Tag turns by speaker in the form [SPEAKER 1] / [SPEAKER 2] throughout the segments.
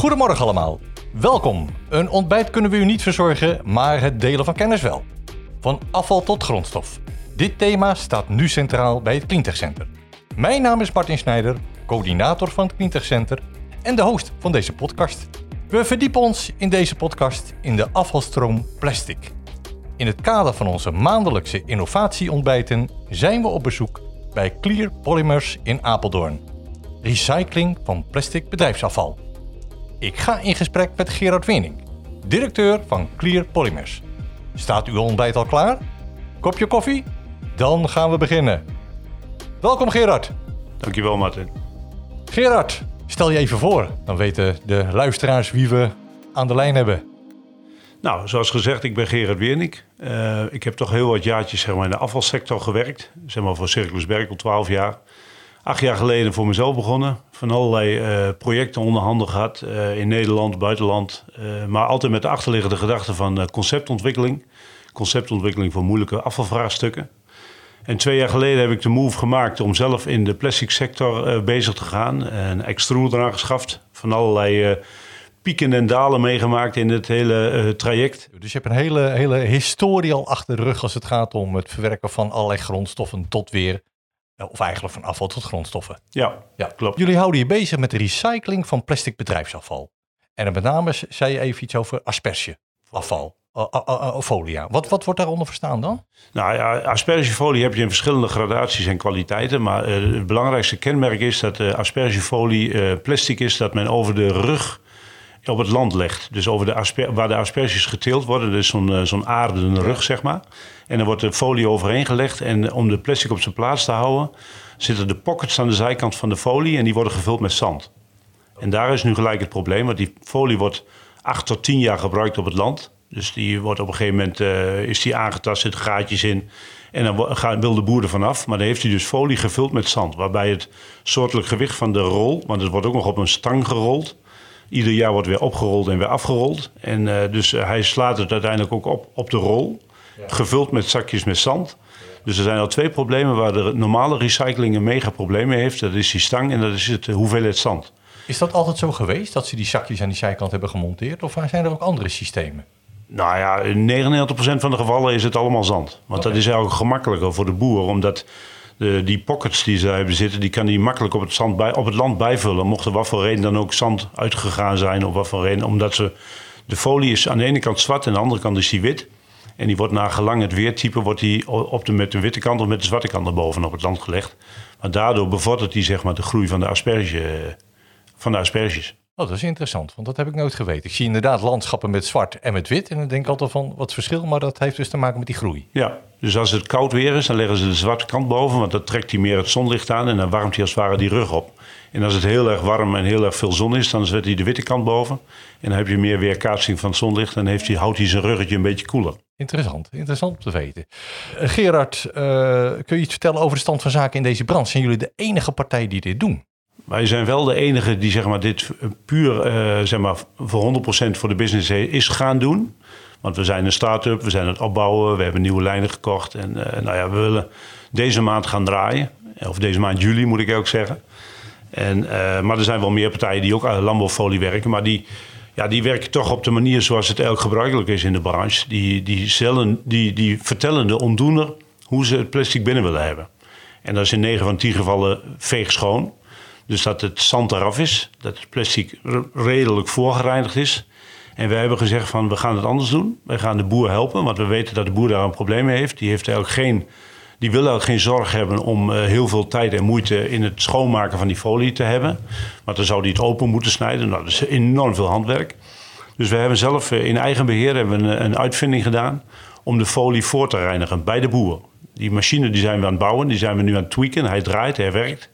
[SPEAKER 1] Goedemorgen allemaal. Welkom. Een ontbijt kunnen we u niet verzorgen, maar het delen van kennis wel. Van afval tot grondstof. Dit thema staat nu centraal bij het Cleantech Center. Mijn naam is Martin Snijder, coördinator van het Cleantech Center en de host van deze podcast. We verdiepen ons in deze podcast in de afvalstroom plastic. In het kader van onze maandelijkse innovatieontbijten zijn we op bezoek bij Clear Polymers in Apeldoorn. Recycling van plastic bedrijfsafval. Ik ga in gesprek met Gerard Wening, directeur van Clear Polymers. Staat uw ontbijt al klaar? Kopje koffie? Dan gaan we beginnen. Welkom Gerard.
[SPEAKER 2] Dankjewel Martin.
[SPEAKER 1] Gerard, stel je even voor. Dan weten de luisteraars wie we aan de lijn hebben.
[SPEAKER 2] Nou, zoals gezegd, ik ben Gerard Weernik. Uh, ik heb toch heel wat jaartjes zeg maar, in de afvalsector gewerkt. Zeg maar voor Circulus Berkel 12 jaar. Acht jaar geleden voor mezelf begonnen. Van allerlei uh, projecten onderhanden gehad. Uh, in Nederland, buitenland. maar altijd met de achterliggende gedachte van conceptontwikkeling. Conceptontwikkeling voor moeilijke afvalvraagstukken. En twee jaar geleden heb ik de move gemaakt om zelf in de plastic sector bezig te gaan. Een extruder aangeschaft van allerlei pieken en dalen meegemaakt in het hele traject.
[SPEAKER 1] Dus je hebt een hele, hele historie al achter de rug als het gaat om het verwerken van allerlei grondstoffen tot weer, of eigenlijk van afval tot grondstoffen.
[SPEAKER 2] Ja, ja, klopt.
[SPEAKER 1] Jullie houden je bezig met de recycling van plastic bedrijfsafval. En met name zei je even iets over aspergeafval. Uh, folia. Wat, wat wordt daaronder verstaan dan?
[SPEAKER 2] Nou ja, aspergefolie heb je in verschillende gradaties en kwaliteiten. Maar het belangrijkste kenmerk is dat aspergefolie plastic is dat men over de rug op het land legt. Dus over de asper waar de asperges geteeld worden. Dus zo'n uh, zo'n aardende rug, zeg maar. En dan wordt de folie overheen gelegd. En om de plastic op zijn plaats te houden... zitten de pockets aan de zijkant van de folie... en die worden gevuld met zand. En daar is nu gelijk het probleem. Want die folie wordt acht tot tien jaar gebruikt op het land. Dus die wordt op een gegeven moment uh, is die aangetast, zit gaatjes in... En dan wil de boer er vanaf. Maar dan heeft hij dus folie gevuld met zand. Waarbij het soortelijk gewicht van de rol, want het wordt ook nog op een stang gerold. Ieder jaar wordt weer opgerold en weer afgerold. En uh, dus uh, hij slaat het uiteindelijk ook op op de rol. Ja. Gevuld met zakjes met zand. Dus er zijn al twee problemen waar de normale recycling een mega probleem mee heeft. Dat is die stang en dat is het hoeveelheid zand.
[SPEAKER 1] Is dat altijd zo geweest, dat ze die zakjes aan die zijkant hebben gemonteerd? Of zijn er ook andere systemen?
[SPEAKER 2] Nou ja, in 99% van de gevallen is het allemaal zand. Want okay. dat is eigenlijk gemakkelijker voor de boer, omdat de, die pockets die hebben zitten, die kan hij makkelijk op het, zand bij, op het land bijvullen. Mocht er wat voor reden dan ook zand uitgegaan zijn of wat voor reden. Omdat ze, de folie is aan de ene kant zwart en aan de andere kant is die wit. En die wordt naar gelang het weertype wordt die op de, met de witte kant of met de zwarte kant erboven op het land gelegd. Maar daardoor bevordert die zeg maar, de groei van de, asperge, van de asperges.
[SPEAKER 1] Oh, dat is interessant, want dat heb ik nooit geweten. Ik zie inderdaad landschappen met zwart en met wit. En dan denk ik altijd van wat verschil, maar dat heeft dus te maken met die groei.
[SPEAKER 2] Ja, dus als het koud weer is, dan leggen ze de zwarte kant boven, want dan trekt hij meer het zonlicht aan en dan warmt hij als het ware die rug op. En als het heel erg warm en heel erg veel zon is, dan zet hij de witte kant boven. En dan heb je meer weerkaatsing van het zonlicht en heeft hij, houdt hij zijn ruggetje een beetje koeler.
[SPEAKER 1] Interessant, interessant om te weten. Uh, Gerard, uh, kun je iets vertellen over de stand van zaken in deze brand? Zijn jullie de enige partij die dit doen?
[SPEAKER 2] Wij zijn wel de enige die zeg maar, dit puur uh, zeg maar, voor 100% voor de business is gaan doen. Want we zijn een start-up, we zijn het opbouwen, we hebben nieuwe lijnen gekocht. En uh, nou ja, we willen deze maand gaan draaien. Of deze maand juli moet ik ook zeggen. En, maar er zijn wel meer partijen die ook aan landbouwfolie werken. Maar die, ja, die werken toch op de manier zoals het elk gebruikelijk is in de branche. Die, die, zellen, die, die vertellen de omdoener hoe ze het plastic binnen willen hebben. En dat is in 9 van 10 gevallen veeg schoon. Dus dat het zand eraf is, dat het plastic redelijk voorgereinigd is. En wij hebben gezegd van we gaan het anders doen. Wij gaan de boer helpen, want we weten dat de boer daar een probleem mee heeft. Die, heeft eigenlijk geen, die wil ook geen zorg hebben om uh, heel veel tijd en moeite in het schoonmaken van die folie te hebben. Want dan zou die het open moeten snijden. Nou, dat is enorm veel handwerk. Dus we hebben zelf uh, in eigen beheer hebben een, een uitvinding gedaan om de folie voor te reinigen bij de boer. Die machine die zijn we aan het bouwen, die zijn we nu aan het tweaken. Hij draait, hij werkt.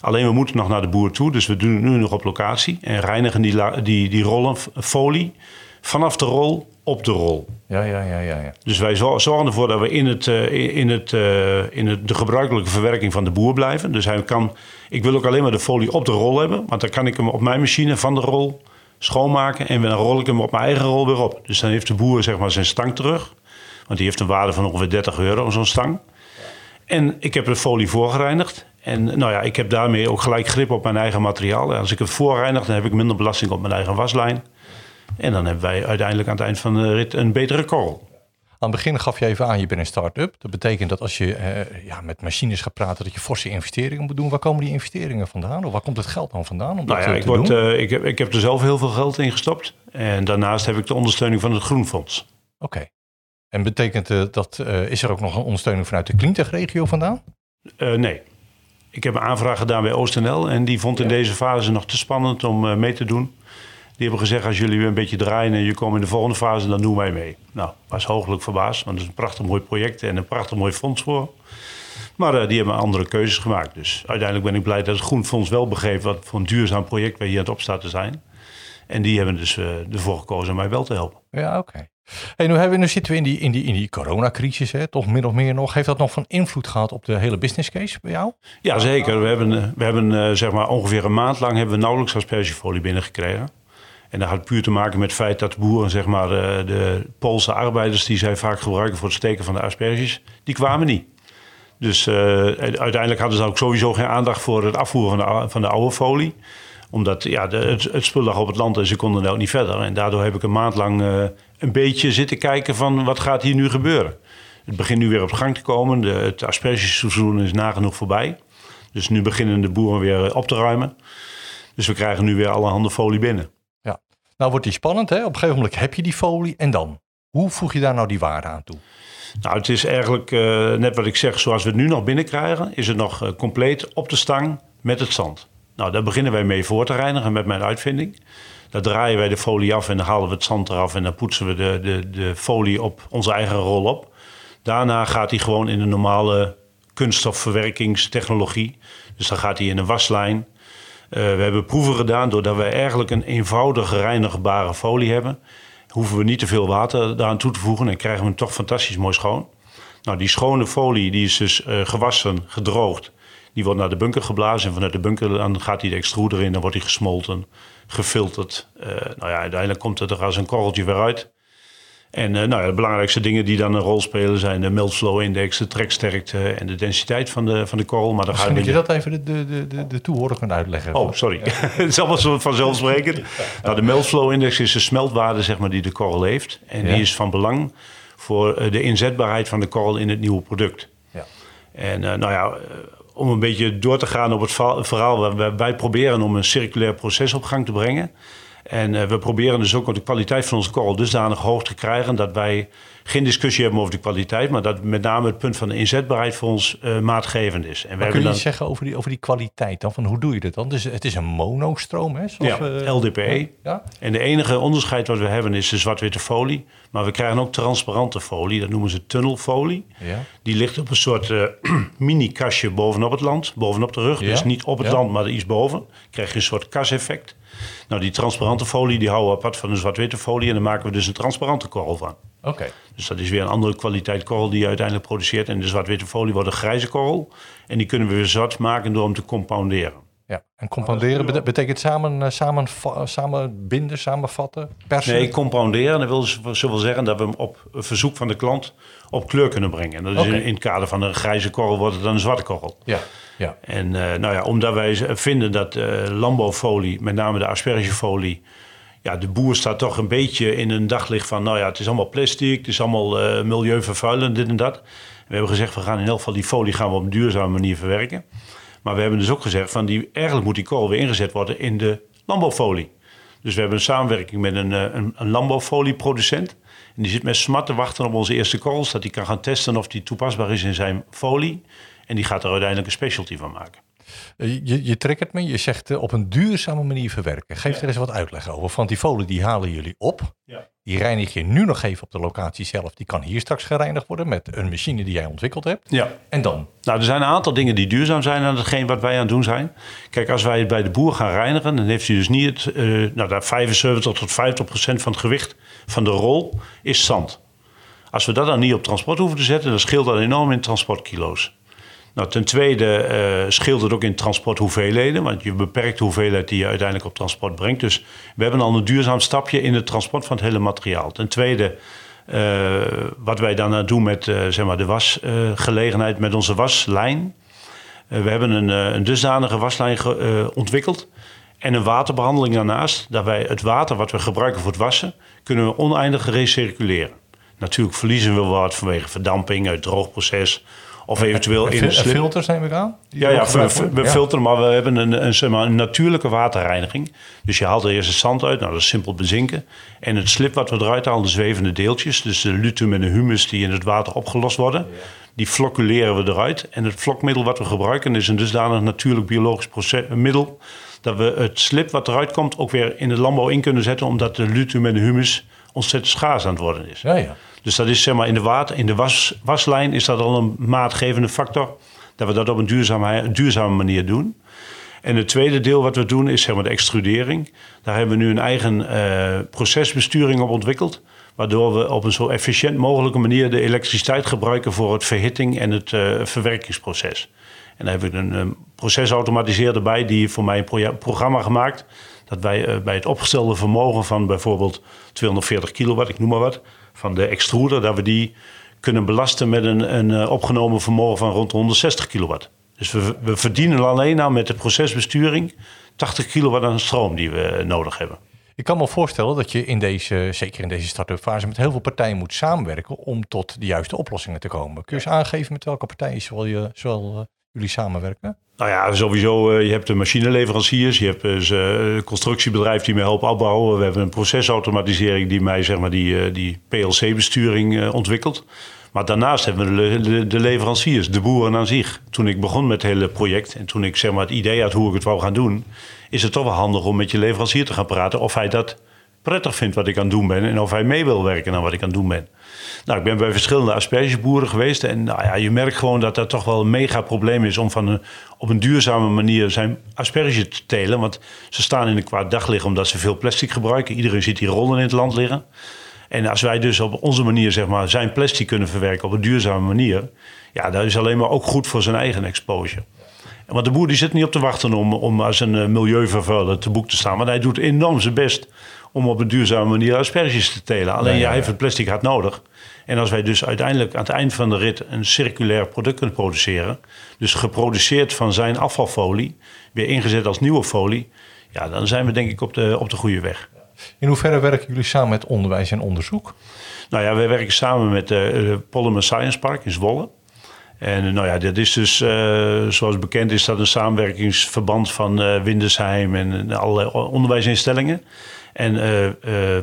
[SPEAKER 2] Alleen we moeten nog naar de boer toe, dus we doen het nu nog op locatie. En reinigen die, die, die rollen folie vanaf de rol op de rol.
[SPEAKER 1] Ja, ja, ja, ja. ja.
[SPEAKER 2] Dus wij zorgen ervoor dat we in, het, uh, in, het, uh, in het, de gebruikelijke verwerking van de boer blijven. Dus hij kan, ik wil ook alleen maar de folie op de rol hebben, want dan kan ik hem op mijn machine van de rol schoonmaken en dan rol ik hem op mijn eigen rol weer op. Dus dan heeft de boer zeg maar zijn stang terug, want die heeft een waarde van ongeveer 30 euro, zo'n stang. En ik heb de folie voorgereinigd. En nou ja, ik heb daarmee ook gelijk grip op mijn eigen materiaal. Als ik het voorreinig, dan heb ik minder belasting op mijn eigen waslijn. En dan hebben wij uiteindelijk aan het eind van de rit een betere korrel.
[SPEAKER 1] Aan het begin gaf je even aan, je bent een start-up. Dat betekent dat als je eh, ja, met machines gaat praten, dat je forse investeringen moet doen. Waar komen die investeringen vandaan? Of waar komt het geld dan vandaan? Om
[SPEAKER 2] nou ja, ik, word, uh, ik, heb, ik heb er zelf heel veel geld in gestopt. En daarnaast heb ik de ondersteuning van het Groenfonds.
[SPEAKER 1] Oké. En betekent uh, dat, is er ook nog een ondersteuning vanuit de Cleantech-regio vandaan?
[SPEAKER 2] nee. Ik heb een aanvraag gedaan bij OostNL en die vond in deze fase nog te spannend om mee te doen. Die hebben gezegd, als jullie weer een beetje draaien en je komt in de volgende fase, dan doen wij mee. Nou, was hooglijk verbaasd, want het is een prachtig mooi project en een prachtig mooi fonds voor. Maar uh, die hebben andere keuzes gemaakt. Dus uiteindelijk ben ik blij dat het Groen Fonds wel begreep wat voor een duurzaam project wij hier aan het te zijn. En die hebben dus uh, ervoor gekozen om mij wel te helpen.
[SPEAKER 1] Ja, oké. Hey, nu, hebben, zitten we in die, in die, in die coronacrisis, hè, toch min of meer nog. Heeft dat nog van invloed gehad op de hele business case bij jou?
[SPEAKER 2] Ja, zeker. We hebben, we hebben uh, zeg maar ongeveer een maand lang hebben we nauwelijks aspergefolie binnengekregen. En dat had puur te maken met het feit dat boeren, zeg maar, de, Poolse arbeiders die zij vaak gebruiken voor het steken van de asperges, die kwamen niet. Dus uh, uiteindelijk hadden ze ook sowieso geen aandacht voor het afvoeren van de, van de oude folie. Omdat ja, het, het, spul lag op het land en ze konden ook niet verder. En daardoor heb ik een maand lang een beetje zitten kijken van wat gaat hier nu gebeuren. Het begint nu weer op gang te komen. De, het aspergeseizoen is nagenoeg voorbij. Dus nu beginnen de boeren weer op te ruimen. Dus we krijgen nu weer alle handen folie binnen.
[SPEAKER 1] Nou wordt die spannend, hè? Op een gegeven moment heb je die folie en dan? Hoe voeg je daar nou die waarde aan toe?
[SPEAKER 2] Nou, het is eigenlijk uh, net wat ik zeg, zoals we het nu nog binnenkrijgen, is het nog uh, compleet op de stang met het zand. Nou, daar beginnen wij mee voor te reinigen met mijn uitvinding. Daar draaien wij de folie af en dan halen we het zand eraf en dan poetsen we de, de, de folie op onze eigen rol op. Daarna gaat hij gewoon in de normale kunststofverwerkingstechnologie. Dus dan gaat hij in een waslijn. Uh, we hebben proeven gedaan doordat we eigenlijk een eenvoudige reinigbare folie hebben. Hoeven we niet te veel water daaraan toe te voegen en krijgen we hem toch fantastisch mooi schoon. Nou, die schone folie die is dus uh, gewassen, gedroogd. Die wordt naar de bunker geblazen en vanuit de bunker dan gaat hij de extruder in, dan wordt hij gesmolten, gefilterd. Uh, nou ja, uiteindelijk komt het er als een korreltje weer uit. En uh, nou ja, de belangrijkste dingen die dan een rol spelen zijn de meltflow index, de treksterkte en de densiteit van de, van de korrel.
[SPEAKER 1] Maar dan moet je dat even de, de, de, de toehoorder gaan uitleggen.
[SPEAKER 2] Oh, sorry. Het is allemaal zo vanzelfsprekend. Nou, de meltflow index is de smeltwaarde zeg maar, die de korrel heeft. En die is van belang voor eh, de inzetbaarheid van de korrel in het nieuwe product. Ja. En uh, nou ja, om een beetje door te gaan op het verhaal, wij, proberen om een circulair proces op gang te brengen. En uh, we proberen dus ook de kwaliteit van onze korrel dusdanig hoog te krijgen dat wij geen discussie hebben over de kwaliteit, maar dat met name het punt van de inzetbaarheid voor ons uh, maatgevend is.
[SPEAKER 1] En kun je dan... zeggen over die, over die kwaliteit dan? Van hoe doe je dat dan? Dus het is een monostroom, hè?
[SPEAKER 2] Zoals ja, LDPE. Ja? En de enige onderscheid wat we hebben is de zwart-witte folie. Maar we krijgen ook transparante folie, dat noemen ze tunnelfolie. Ja. Die ligt op een soort uh, mini-kastje bovenop het land, bovenop de rug. Dus niet op het land, maar iets boven. krijg je een soort kaseffect. Nou, die transparante folie die houden we apart van de zwart-witte folie. En dan maken we dus een transparante korrel van.
[SPEAKER 1] Oké.
[SPEAKER 2] Dus dat is weer een andere kwaliteit korrel die je uiteindelijk produceert. En de zwart-witte folie wordt een grijze korrel. En die kunnen we weer zwart maken door hem te compounderen.
[SPEAKER 1] Ja, en compounderen betekent samen, eh, samen, samen binden, samenvatten, persen?
[SPEAKER 2] Nee, compounderen dat wil zoveel zeggen dat we hem op verzoek van de klant op kleur kunnen brengen. En dat is in, in, het kader van een grijze korrel wordt het dan een zwarte korrel.
[SPEAKER 1] Ja. Ja.
[SPEAKER 2] En uh, nou ja, omdat wij vinden dat uh, landbouwfolie, met name de aspergefolie, ja, de boer staat toch een beetje in een daglicht van, nou ja, het is allemaal plastic, het is allemaal uh, milieuvervuilend, dit en dat. we hebben gezegd, we gaan in elk geval die folie gaan we op een duurzame manier verwerken. Maar we hebben dus ook gezegd, van die, eigenlijk moet die korrel weer ingezet worden in de landbouwfolie. Dus we hebben een samenwerking met een, een, een landbouwfolieproducent. En die zit met smart te wachten op onze eerste korrels, dat hij kan gaan testen of die toepasbaar is in zijn folie. En die gaat er uiteindelijk een specialty van maken.
[SPEAKER 1] Eh, je, je triggert me, je zegt uh, op een duurzame manier verwerken. Geef er eens wat uitleg over. Want die folie die halen jullie op. Ja. Die reinig je nu nog even op de locatie zelf. Die kan hier straks gereinigd worden met een machine die jij ontwikkeld hebt.
[SPEAKER 2] Ja.
[SPEAKER 1] En dan?
[SPEAKER 2] Nou, er zijn een aantal dingen die duurzaam zijn aan hetgeen wat wij aan het doen zijn. Kijk, als wij het bij de boer gaan reinigen, dan heeft hij dus niet het, uh, nou, dat 75 tot 50 procent van het gewicht van de rol is zand. Als we dat dan niet op transport hoeven te zetten, dan scheelt dat enorm in transportkilo's. Nou, ten tweede uh, scheelt het ook in transporthoeveelheden, want je beperkt de hoeveelheid die je uiteindelijk op transport brengt. Dus we hebben al een duurzaam stapje in het transport van het hele materiaal. Ten tweede, uh, wat wij daarna doen met uh, zeg maar de wasgelegenheid, met onze waslijn. we hebben een, een dusdanige waslijn ontwikkeld en een waterbehandeling daarnaast, dat wij het water wat we gebruiken voor het wassen, kunnen we oneindig recirculeren. Natuurlijk verliezen we wat vanwege verdamping, het droogproces. Of eventueel
[SPEAKER 1] in een filters neem ik aan?
[SPEAKER 2] Ja, ja we, we filteren, maar we hebben een, een, zeg maar, een natuurlijke waterreiniging. Dus je haalt er eerst het zand uit, nou dat is simpel bezinken. En het slip wat we eruit halen, de zwevende deeltjes, dus de lutum en de humus die in het water opgelost worden, die flocculeren we eruit. En het vlokmiddel wat we gebruiken is een dusdanig natuurlijk biologisch proces, middel dat we het slip wat eruit komt ook weer in de landbouw in kunnen zetten, omdat de lutum en de humus ontzettend schaars aan het worden is.
[SPEAKER 1] Ja, ja.
[SPEAKER 2] Dus dat is zeg maar in de, water, in de was, waslijn is dat al een maatgevende factor. Dat we dat op een duurzame, duurzame manier doen. En het tweede deel wat we doen is zeg maar de extrudering. Daar hebben we nu een eigen uh, procesbesturing op ontwikkeld. Waardoor we op een zo efficiënt mogelijke manier de elektriciteit gebruiken voor het verhitting en het uh, verwerkingsproces. En dan heb ik een, een procesautomatiseerder bij die voor mij een programma gemaakt. Dat wij uh, bij het opgestelde vermogen van bijvoorbeeld 240 kilowatt, ik noem maar wat, van de extruder, dat we die kunnen belasten met een, een uh, opgenomen vermogen van rond 160 kilowatt. Dus we, we verdienen alleen nou met de procesbesturing 80 kilowatt aan stroom die we nodig hebben.
[SPEAKER 1] Ik kan me voorstellen dat je in deze, zeker in deze start-up fase, met heel veel partijen moet samenwerken om tot de juiste oplossingen te komen. Kun je eens aangeven met welke partijen zowel, je, zowel jullie samenwerken?
[SPEAKER 2] Nou ja, sowieso. Uh, je hebt de machineleveranciers, je hebt uh, een constructiebedrijf die mij helpt opbouwen. We hebben een procesautomatisering die mij zeg maar, die, die PLC-besturing ontwikkelt. Maar daarnaast hebben we de, de, leveranciers, de boeren aan zich. Toen ik begon met het hele project en toen ik zeg maar, het idee had hoe ik het wou gaan doen, is het toch wel handig om met je leverancier te gaan praten of hij dat prettig vindt wat ik aan het doen ben en of hij mee wil werken aan wat ik aan het doen ben. Nou, ik ben bij verschillende aspergeboeren geweest en nou ja, je merkt gewoon dat dat toch wel een mega probleem is om van een, op een duurzame manier zijn asperge te telen. Want ze staan in een kwaad daglicht omdat ze veel plastic gebruiken. Iedereen ziet die rollen in het land liggen. En als wij dus op onze manier zeg maar, zijn plastic kunnen verwerken op een duurzame manier, ja, dat is alleen maar ook goed voor zijn eigen exposure. Want de boer die zit niet op te wachten om, om als een eh, milieuvervuiler te boek te staan. Maar hij doet enorm zijn best om op een duurzame manier asperges te telen. Alleen ja, hij heeft het plastic hard nodig. En als wij dus uiteindelijk aan het eind van de rit een circulair product kunnen produceren, dus geproduceerd van zijn afvalfolie, weer ingezet als nieuwe folie, ja, dan zijn we denk ik op de, op de goede weg.
[SPEAKER 1] In hoeverre werken jullie samen met onderwijs en onderzoek?
[SPEAKER 2] Nou ja, wij werken samen met eh, de Polymer Science Park in Zwolle. En eh, nou ja, dat is dus, uh, zoals bekend is dat een samenwerkingsverband van uh, Windesheim en allerlei onderwijsinstellingen. En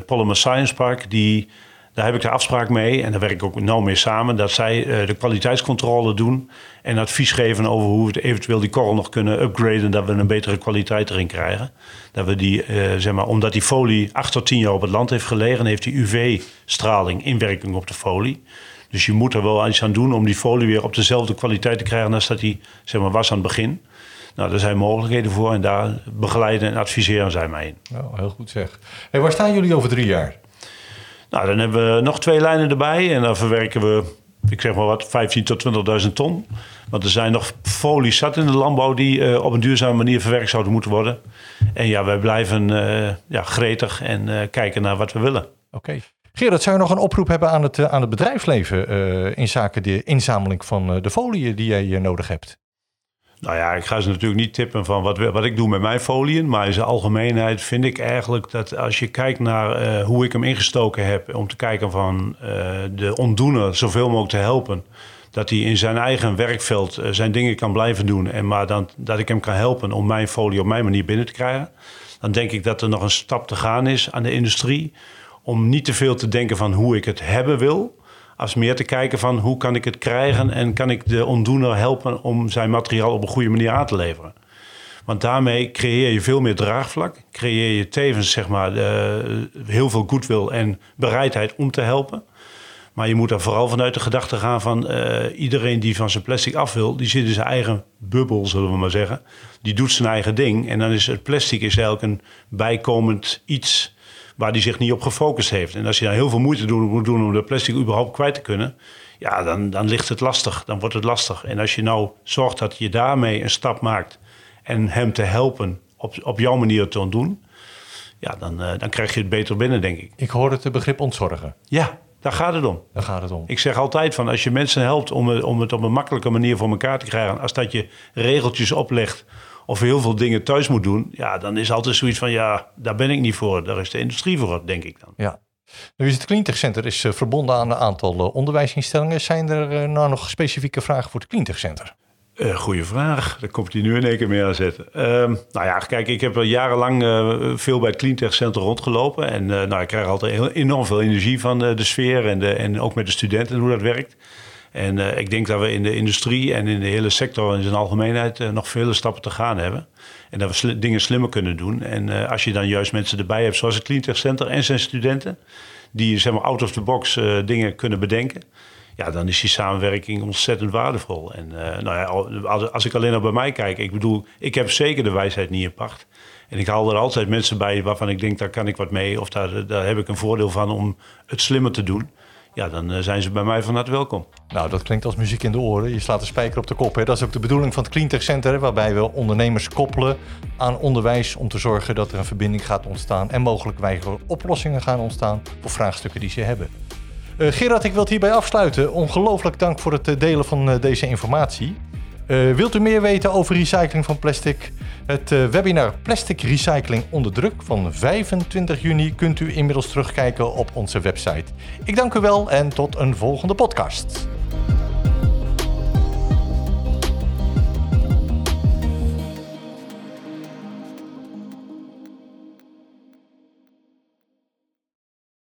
[SPEAKER 2] Polymer Science Park, die daar heb ik de afspraak mee en daar werk ik ook nauw mee samen. Dat zij uh, de kwaliteitscontrole doen en advies geven over hoe we eventueel die korrel nog kunnen upgraden. Dat we een betere kwaliteit erin krijgen. Dat we die, uh, zeg maar, omdat die folie acht tot tien jaar op het land heeft gelegen, heeft die UV-straling inwerking op de folie. Dus je moet er wel iets aan doen om die folie weer op dezelfde kwaliteit te krijgen als dat die zeg maar, was aan het begin. Nou, daar zijn mogelijkheden voor en daar begeleiden en adviseren zij mij in.
[SPEAKER 1] Oh, heel goed zeg. Waar staan jullie over drie jaar?
[SPEAKER 2] Nou, dan hebben we nog twee lijnen erbij en dan verwerken we, ik zeg maar wat, 15 tot 20.000 ton. Want er zijn nog folies zat in de landbouw die uh, op een duurzame manier verwerkt zouden moeten worden. En ja, wij blijven uh, ja, gretig en uh, kijken naar wat we willen. Oké.
[SPEAKER 1] Okay. Gerard, zou je nog een oproep hebben aan het, aan het bedrijfsleven in zaken de inzameling van de foliën die jij nodig hebt?
[SPEAKER 2] Nou ja, ik ga ze natuurlijk niet tippen van wat, wat ik doe met mijn foliën. Maar in zijn algemeenheid vind ik eigenlijk dat als je kijkt naar uh, hoe ik hem ingestoken heb... om te kijken van uh, de ondoener zoveel mogelijk te helpen... dat hij in zijn eigen werkveld uh, zijn dingen kan blijven doen... en maar dan, dat ik hem kan helpen om mijn folie op mijn manier binnen te krijgen... dan denk ik dat er nog een stap te gaan is aan de industrie... om niet te veel te denken van hoe ik het hebben wil... Als meer te kijken van hoe kan ik het krijgen en kan ik de ondoener helpen om zijn materiaal op een goede manier aan te leveren. Want daarmee creëer je veel meer draagvlak. Creëer je tevens zeg maar, uh, heel veel goodwill en bereidheid om te helpen. Maar je moet er vooral vanuit de gedachte gaan van uh, iedereen die van zijn plastic af wil, die zit in zijn eigen bubbel, zullen we maar zeggen. Die doet zijn eigen ding. En dan is het plastic is eigenlijk een bijkomend iets waar hij zich niet op gefocust heeft. En als je daar heel veel moeite doen, moet doen om de plastic überhaupt kwijt te kunnen, ja, dan, dan ligt het lastig. Dan wordt het lastig. En als je nou zorgt dat je daarmee een stap maakt en hem te helpen op, op jouw manier te doen, ja, dan, uh, dan krijg je het beter binnen, denk ik.
[SPEAKER 1] Ik hoor het begrip ontzorgen.
[SPEAKER 2] Ja, Daar gaat het om.
[SPEAKER 1] Daar gaat het om.
[SPEAKER 2] Ik zeg altijd van als je mensen helpt om, om het op een makkelijke manier voor elkaar te krijgen, als dat je regeltjes oplegt of heel veel dingen thuis moet doen, ja, dan is altijd zoiets van ja, daar ben ik niet voor. Daar is de industrie voor, denk ik dan.
[SPEAKER 1] Ja. Nu is het Cleantech Center is eh, verbonden aan een aantal eh, onderwijsinstellingen. Zijn er eh, nou nog specifieke vragen voor het Cleantech Center?
[SPEAKER 2] Eh goeie vraag. Daar komt hij nu in één keer mee aan zetten. Ehm, nou ja, kijk, ik heb al jarenlang veel bij het Cleantech Center rondgelopen. En nou, ik krijg altijd heel, enorm veel energie van de sfeer en, de, en ook met de studenten hoe dat werkt. En eh, ik denk dat we in de industrie en in de hele sector in zijn algemeenheid eh, nog vele stappen te gaan hebben. En dat we dingen slimmer kunnen doen. En eh, als je dan juist mensen erbij hebt, zoals het Cleantech Center en zijn studenten, die zeg maar out of the box dingen kunnen bedenken. Ja, dan is die samenwerking ontzettend waardevol. En nou ja, al- als, als ik alleen al bij mij kijk, ik bedoel, ik heb zeker de wijsheid niet in pacht. En ik haal er altijd mensen bij waarvan ik denk, daar kan ik wat mee. Of daar, daar heb ik een voordeel van om het slimmer te doen. Ja, dan eh, zijn ze bij mij van harte welkom.
[SPEAKER 1] Nou, dat klinkt als muziek in de oren. Je slaat de spijker op de kop. Hè? Dat is ook de bedoeling van het Cleantech Center, waarbij we ondernemers koppelen aan onderwijs om te zorgen dat er een verbinding gaat ontstaan en mogelijk oplossingen gaan ontstaan voor vraagstukken die ze hebben. Eh, Gerard, ik wil het hierbij afsluiten. Ongelooflijk dank voor het eh, delen van deze informatie. Eh, wilt u meer weten over recycling van plastic? Het eh, webinar Plastic Recycling onder druk van 25 juni kunt u inmiddels terugkijken op onze website. Ik dank u wel en tot een volgende podcast.